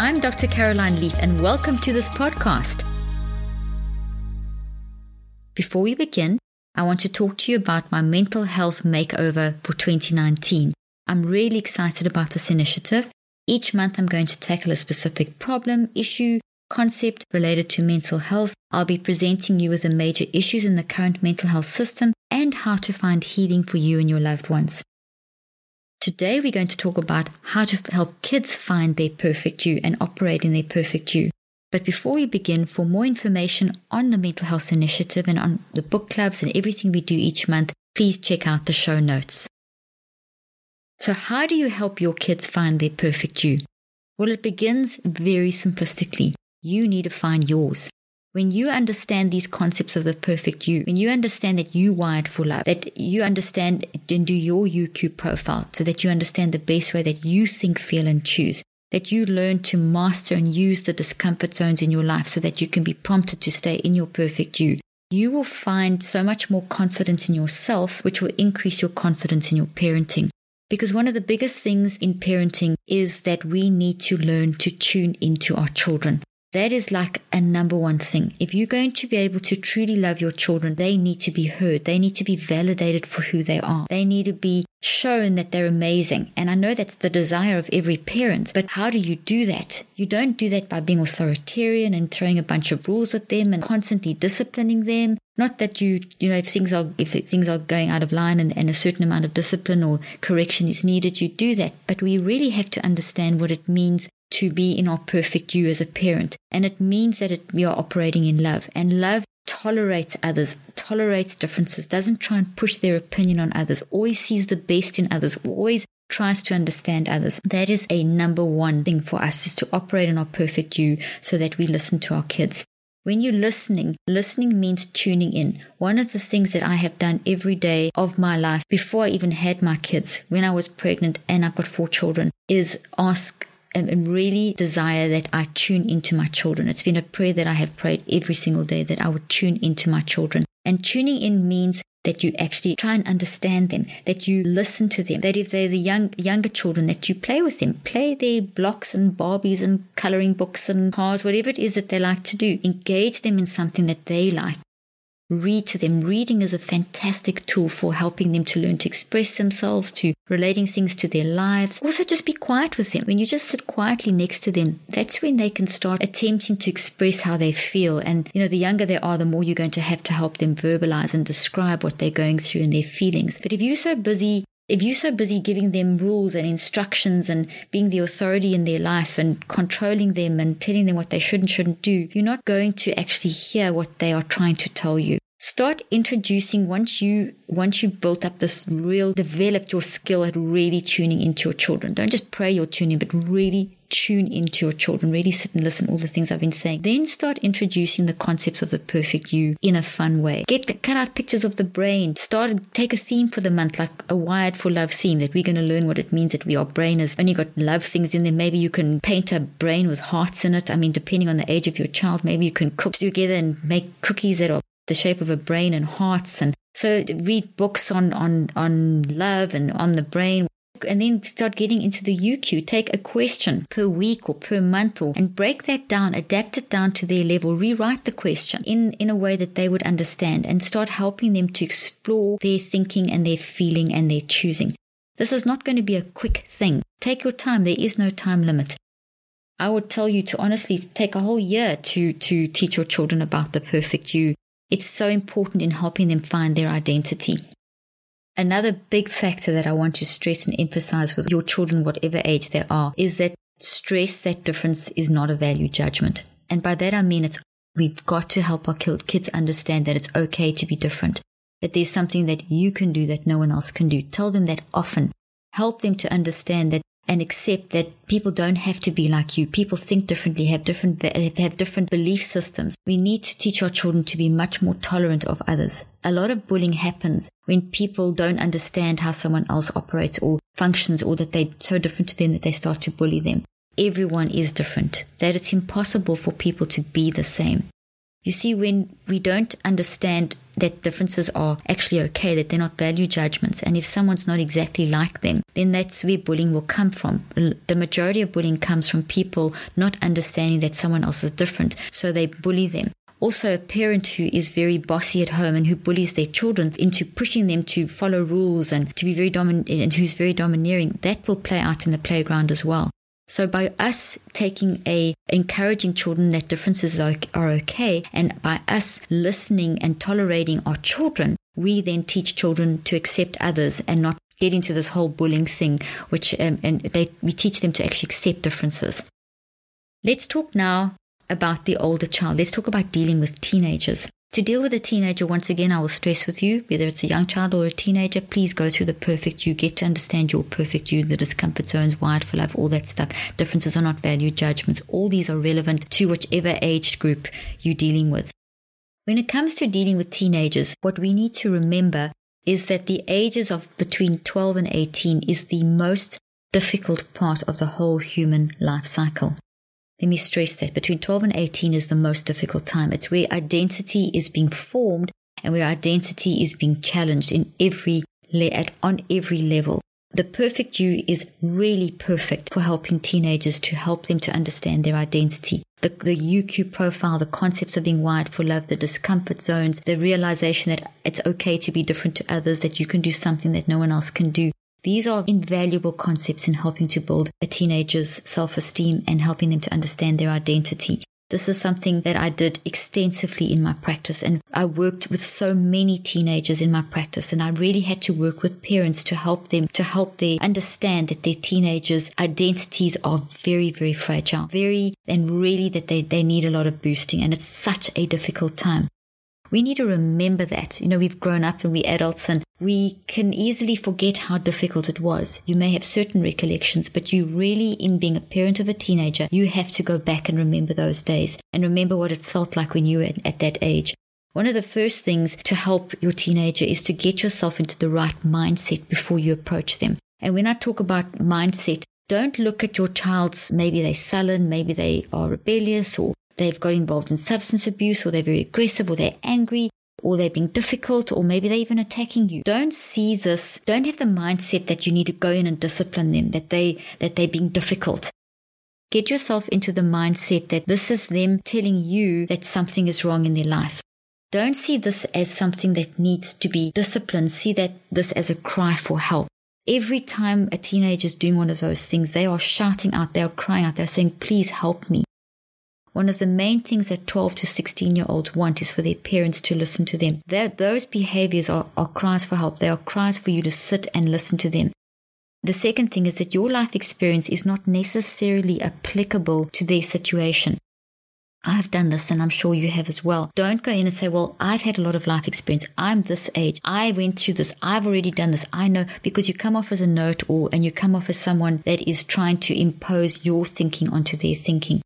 I'm Dr. Caroline Leaf, and welcome to this podcast. Before we begin, I want to talk to you about my mental health makeover for 2019. I'm really excited about this initiative. Each month, I'm going to tackle a specific problem, issue, concept related to mental health. I'll be presenting you with the major issues in the current mental health system and how to find healing for you and your loved ones. Today, we're going to talk about how to help kids find their perfect you and operate in their perfect you. But before we begin, for more information on the Mental Health Initiative and on the book clubs and everything we do each month, please check out the show notes. So, how do you help your kids find their perfect you? Well, it begins very simplistically. You need to find yours. When you understand these concepts of the perfect you, when you understand that you wired for love, that you understand and do your UQ profile so that you understand the best way that you think, feel, and choose, that you learn to master and use the discomfort zones in your life so that you can be prompted to stay in your perfect you. You will find so much more confidence in yourself, which will increase your confidence in your parenting. Because one of the biggest things in parenting is that we need to learn to tune into our children. That is like a number one thing. If you're going to be able to truly love your children, they need to be heard. They need to be validated for who they are. They need to be shown that they're amazing. And I know that's the desire of every parent, but how do you do that? You don't do that by being authoritarian and throwing a bunch of rules at them and constantly disciplining them. Not that you, you know, if things are, if things are going out of line and, and a certain amount of discipline or correction is needed, you do that. But we really have to understand what it means to be in our perfect you as a parent. And it means that it, we are operating in love. And love tolerates others, tolerates differences, doesn't try and push their opinion on others, always sees the best in others, always tries to understand others. That is a number one thing for us is to operate in our perfect you so that we listen to our kids. When you're listening, listening means tuning in. One of the things that I have done every day of my life before I even had my kids, when I was pregnant and I've got four children, is ask and really desire that I tune into my children. It's been a prayer that I have prayed every single day that I would tune into my children. And tuning in means that you actually try and understand them, that you listen to them, that if they're the young younger children, that you play with them, play their blocks and Barbies and coloring books and cars, whatever it is that they like to do. Engage them in something that they like read to them. Reading is a fantastic tool for helping them to learn to express themselves, to relating things to their lives. Also, just be quiet with them. When you just sit quietly next to them, that's when they can start attempting to express how they feel. And, you know, the younger they are, the more you're going to have to help them verbalize and describe what they're going through and their feelings. But if you're so busy if you're so busy giving them rules and instructions and being the authority in their life and controlling them and telling them what they should and shouldn't do, you're not going to actually hear what they are trying to tell you. Start introducing once you once you built up this real developed your skill at really tuning into your children. Don't just pray your tuning, but really tune into your children. Really sit and listen all the things I've been saying. Then start introducing the concepts of the perfect you in a fun way. Get cut out pictures of the brain. Start take a theme for the month, like a wired for love theme that we're going to learn what it means that we are brain has only got love things in there. Maybe you can paint a brain with hearts in it. I mean, depending on the age of your child, maybe you can cook together and make cookies that are the shape of a brain and hearts and so read books on on on love and on the brain and then start getting into the UQ. Take a question per week or per month or and break that down, adapt it down to their level, rewrite the question in, in a way that they would understand and start helping them to explore their thinking and their feeling and their choosing. This is not going to be a quick thing. Take your time. There is no time limit. I would tell you to honestly take a whole year to, to teach your children about the perfect you it's so important in helping them find their identity. Another big factor that I want to stress and emphasize with your children, whatever age they are, is that stress that difference is not a value judgment. And by that I mean it's we've got to help our kids understand that it's okay to be different, that there's something that you can do that no one else can do. Tell them that often. Help them to understand that and accept that people don't have to be like you. People think differently, have different, have different belief systems. We need to teach our children to be much more tolerant of others. A lot of bullying happens when people don't understand how someone else operates or functions or that they're so different to them that they start to bully them. Everyone is different, that it's impossible for people to be the same. You see, when we don't understand that differences are actually okay, that they're not value judgments, and if someone's not exactly like them, then that's where bullying will come from. The majority of bullying comes from people not understanding that someone else is different, so they bully them. Also, a parent who is very bossy at home and who bullies their children into pushing them to follow rules and to be very dominant and who's very domineering, that will play out in the playground as well. So by us taking a encouraging children that differences are, okay and by us listening and tolerating our children, we then teach children to accept others and not get into this whole bullying thing, which, um, and they, we teach them to actually accept differences. Let's talk now about the older child. Let's talk about dealing with teenagers. To deal with a teenager, once again, I will stress with you, whether it's a young child or a teenager, please go through the perfect you. Get to understand your perfect you, the discomfort zones, wired for life, all that stuff. Differences are not value judgments. All these are relevant to whichever age group you're dealing with. When it comes to dealing with teenagers, what we need to remember is that the ages of between 12 and 18 is the most difficult part of the whole human life cycle. Let me stress that between 12 and 18 is the most difficult time. It's where identity is being formed and where identity is being challenged in every at on every level. The perfect you is really perfect for helping teenagers to help them to understand their identity. The, the UQ profile, the concepts of being wired for love, the discomfort zones, the realization that it's okay to be different to others, that you can do something that no one else can do. These are invaluable concepts in helping to build a teenager's self esteem and helping them to understand their identity. This is something that I did extensively in my practice, and I worked with so many teenagers in my practice, and I really had to work with parents to help them to help them understand that their teenagers' identities are very, very fragile, very, and really that they, they need a lot of boosting, and it's such a difficult time. We need to remember that. You know, we've grown up and we're adults and we can easily forget how difficult it was. You may have certain recollections, but you really, in being a parent of a teenager, you have to go back and remember those days and remember what it felt like when you were at that age. One of the first things to help your teenager is to get yourself into the right mindset before you approach them. And when I talk about mindset, don't look at your child's, maybe they're sullen, maybe they are rebellious or they've got involved in substance abuse or they're very aggressive or they're angry or they're being difficult or maybe they're even attacking you. Don't see this, don't have the mindset that you need to go in and discipline them, that they that they're being difficult. Get yourself into the mindset that this is them telling you that something is wrong in their life. Don't see this as something that needs to be disciplined. See that this as a cry for help. Every time a teenager is doing one of those things, they are shouting out, they are crying out, they're saying, please help me. One of the main things that 12 to 16 year olds want is for their parents to listen to them. They're, those behaviors are, are cries for help. They are cries for you to sit and listen to them. The second thing is that your life experience is not necessarily applicable to their situation. I've done this and I'm sure you have as well. Don't go in and say, well, I've had a lot of life experience. I'm this age. I went through this. I've already done this. I know because you come off as a know-it-all and you come off as someone that is trying to impose your thinking onto their thinking.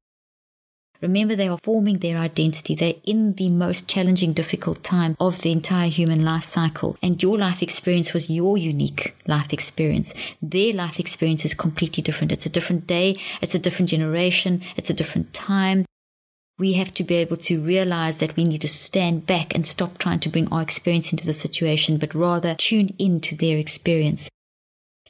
Remember, they are forming their identity. They're in the most challenging, difficult time of the entire human life cycle. And your life experience was your unique life experience. Their life experience is completely different. It's a different day. It's a different generation. It's a different time. We have to be able to realize that we need to stand back and stop trying to bring our experience into the situation, but rather tune into their experience.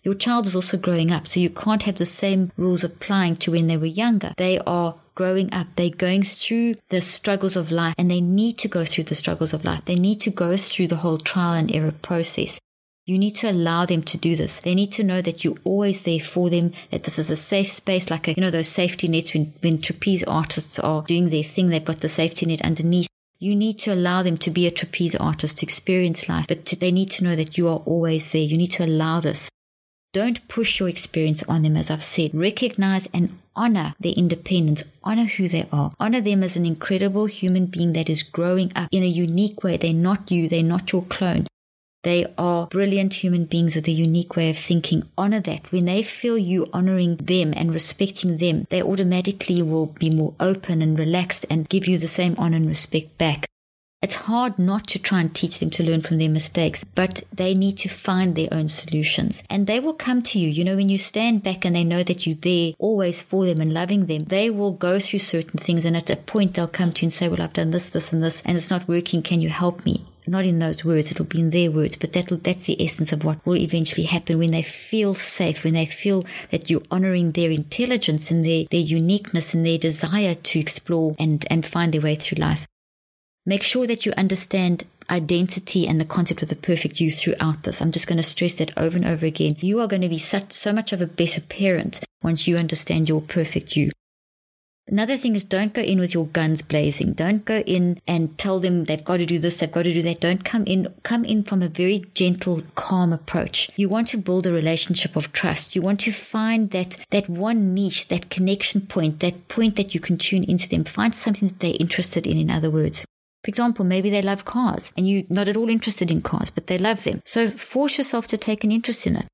Your child is also growing up, so you can't have the same rules applying to when they were younger. They are growing up. They're going through the struggles of life and they need to go through the struggles of life. They need to go through the whole trial and error process. You need to allow them to do this. They need to know that you're always there for them, that this is a safe space, like, a, you know, those safety nets when, when trapeze artists are doing their thing, they've got the safety net underneath. You need to allow them to be a trapeze artist, to experience life, but to, they need to know that you are always there. You need to allow this. Don't push your experience on them, as I've said. Recognize and honor their independence, honor who they are, honor them as an incredible human being that is growing up in a unique way. They're not you, they're not your clone. They are brilliant human beings with a unique way of thinking. Honor that. When they feel you honoring them and respecting them, they automatically will be more open and relaxed and give you the same honor and respect back. It's hard not to try and teach them to learn from their mistakes, but they need to find their own solutions and they will come to you. You know, when you stand back and they know that you're there always for them and loving them, they will go through certain things and at a point they'll come to you and say, well, I've done this, this and this and it's not working. Can you help me? not in those words, it'll be in their words, but that'll, that's the essence of what will eventually happen when they feel safe, when they feel that you're honoring their intelligence and their, their uniqueness and their desire to explore and, and find their way through life. Make sure that you understand identity and the concept of the perfect you throughout this. I'm just going to stress that over and over again. You are going to be such, so much of a better parent once you understand your perfect you. Another thing is don't go in with your guns blazing. Don't go in and tell them they've got to do this, they've got to do that. Don't come in, come in from a very gentle, calm approach. You want to build a relationship of trust. You want to find that, that one niche, that connection point, that point that you can tune into them. Find something that they're interested in, in other words. For example, maybe they love cars and you're not at all interested in cars, but they love them. So force yourself to take an interest in it.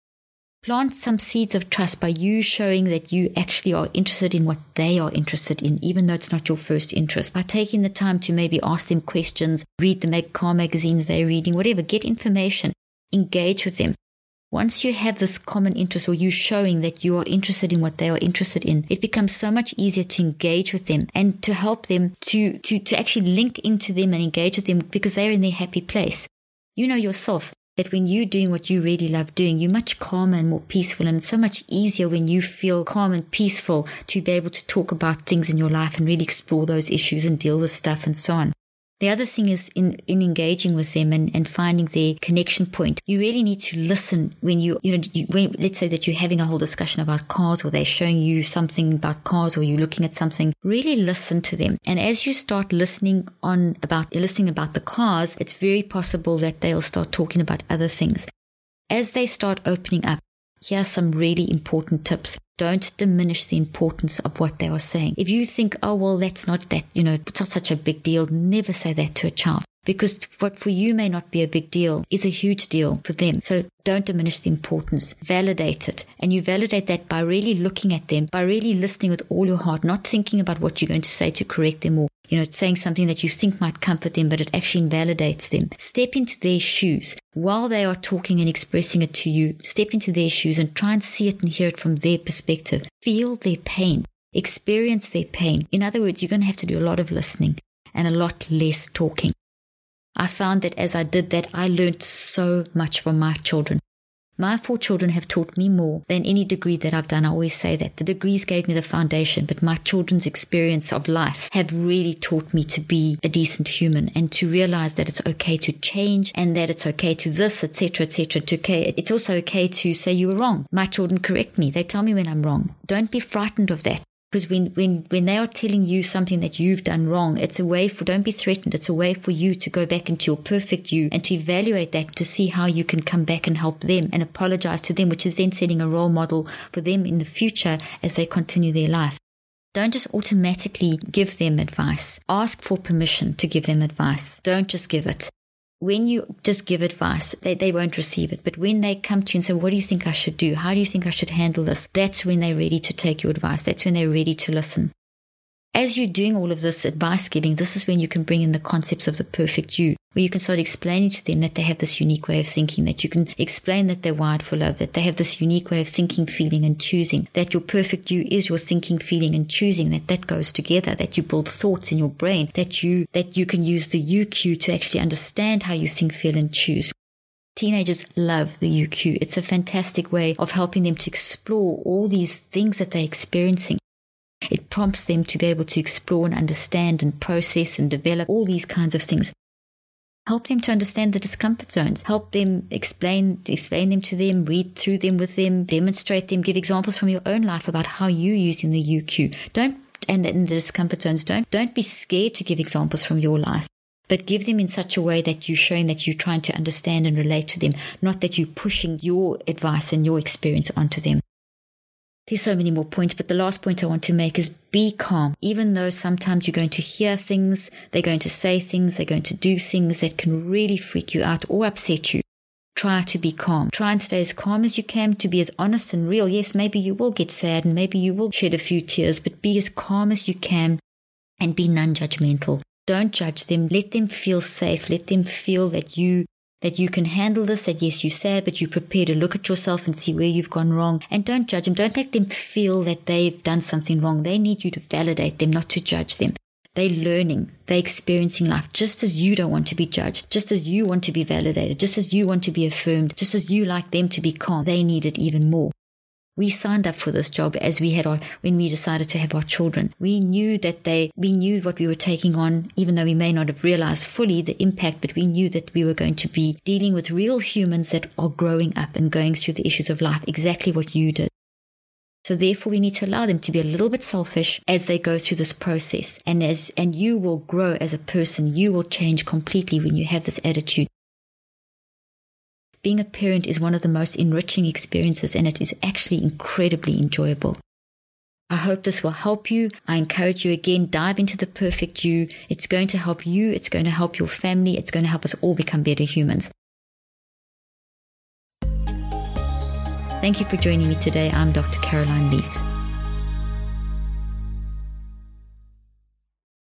Plant some seeds of trust by you showing that you actually are interested in what they are interested in, even though it's not your first interest. By taking the time to maybe ask them questions, read the car magazines they're reading, whatever, get information, engage with them. Once you have this common interest or you showing that you are interested in what they are interested in, it becomes so much easier to engage with them and to help them to, to, to actually link into them and engage with them because they're in their happy place. You know yourself that when you're doing what you really love doing, you're much calmer and more peaceful. And it's so much easier when you feel calm and peaceful to be able to talk about things in your life and really explore those issues and deal with stuff and so on. The other thing is in, in engaging with them and, and finding their connection point. You really need to listen when you, you know, you, when, let's say that you're having a whole discussion about cars or they're showing you something about cars or you're looking at something. Really listen to them. And as you start listening on about, listening about the cars, it's very possible that they'll start talking about other things. As they start opening up, here are some really important tips. Don't diminish the importance of what they are saying. If you think, oh, well, that's not that, you know, it's not such a big deal, never say that to a child because what for you may not be a big deal is a huge deal for them. So don't diminish the importance, validate it. And you validate that by really looking at them, by really listening with all your heart, not thinking about what you're going to say to correct them or, you know, saying something that you think might comfort them, but it actually invalidates them. Step into their shoes while they are talking and expressing it to you. Step into their shoes and try and see it and hear it from their perspective. Feel their pain. Experience their pain. In other words, you're going to have to do a lot of listening and a lot less talking. I found that as I did that, I learned so much from my children. My four children have taught me more than any degree that I've done. I always say that the degrees gave me the foundation, but my children's experience of life have really taught me to be a decent human and to realize that it's okay to change and that it's okay to this, etc., etc. To okay, it's also okay to say you were wrong. My children correct me. They tell me when I'm wrong. Don't be frightened of that. Because when, when, when they are telling you something that you've done wrong, it's a way for, don't be threatened. It's a way for you to go back into your perfect you and to evaluate that to see how you can come back and help them and apologize to them, which is then setting a role model for them in the future as they continue their life. Don't just automatically give them advice. Ask for permission to give them advice. Don't just give it when you just give advice, they, they won't receive it. But when they come to you and say, What do you think I should do? How do you think I should handle this? That's when they're ready to take your advice. That's when they're ready to listen. As you're doing all of this advice giving, this is when you can bring in the concepts of the perfect you, where you can start explaining to them that they have this unique way of thinking, that you can explain that they're wired for love, that they have this unique way of thinking, feeling, and choosing, that your perfect you is your thinking, feeling, and choosing, that that goes together, that you build thoughts in your brain, that you, that you can use the UQ to actually understand how you think, feel, and choose. Teenagers love the UQ. It's a fantastic way of helping them to explore all these things that they're experiencing. It prompts them to be able to explore and understand and process and develop all these kinds of things. Help them to understand the discomfort zones. Help them explain, explain them to them, read through them with them, demonstrate them, give examples from your own life about how you using the UQ. Don't and in the discomfort zones, don't don't be scared to give examples from your life but give them in such a way that you're showing that you're trying to understand and relate to them, not that you're pushing your advice and your experience onto them. There's so many more points, but the last point I want to make is be calm. Even though sometimes you're going to hear things, they're going to say things, they're going to do things that can really freak you out or upset you. try to be calm. Try and stay as calm as you can to be as honest and real. Yes, maybe you will get sad and maybe you will shed a few tears, but be as calm as you can and be non judgmental. Don't judge them. Let them feel safe. Let them feel that you that you can handle this, that yes, you're sad, but you prepare to look at yourself and see where you've gone wrong. And don't judge them. Don't let them feel that they've done something wrong. They need you to validate them, not to judge them. They're learning, they're experiencing life just as you don't want to be judged, just as you want to be validated, just as you want to be affirmed, just as you like them to be calm. They need it even more. We signed up for this job as we had our, when we decided to have our children. We knew that they, we knew what we were taking on, even though we may not have realized fully the impact, but we knew that we were going to be dealing with real humans that are growing up and going through the issues of life, exactly what you did. So therefore we need to allow them to be a little bit selfish as they go through this process. And as, and you will grow as a person. You will change completely when you have this attitude being a parent is one of the most enriching experiences and it is actually incredibly enjoyable. I hope this will help you. I encourage you again, dive into the perfect you. It's going to help you. It's going to help your family. It's going to help us all become better humans. Thank you for joining me today. I'm Dr. Caroline Leaf.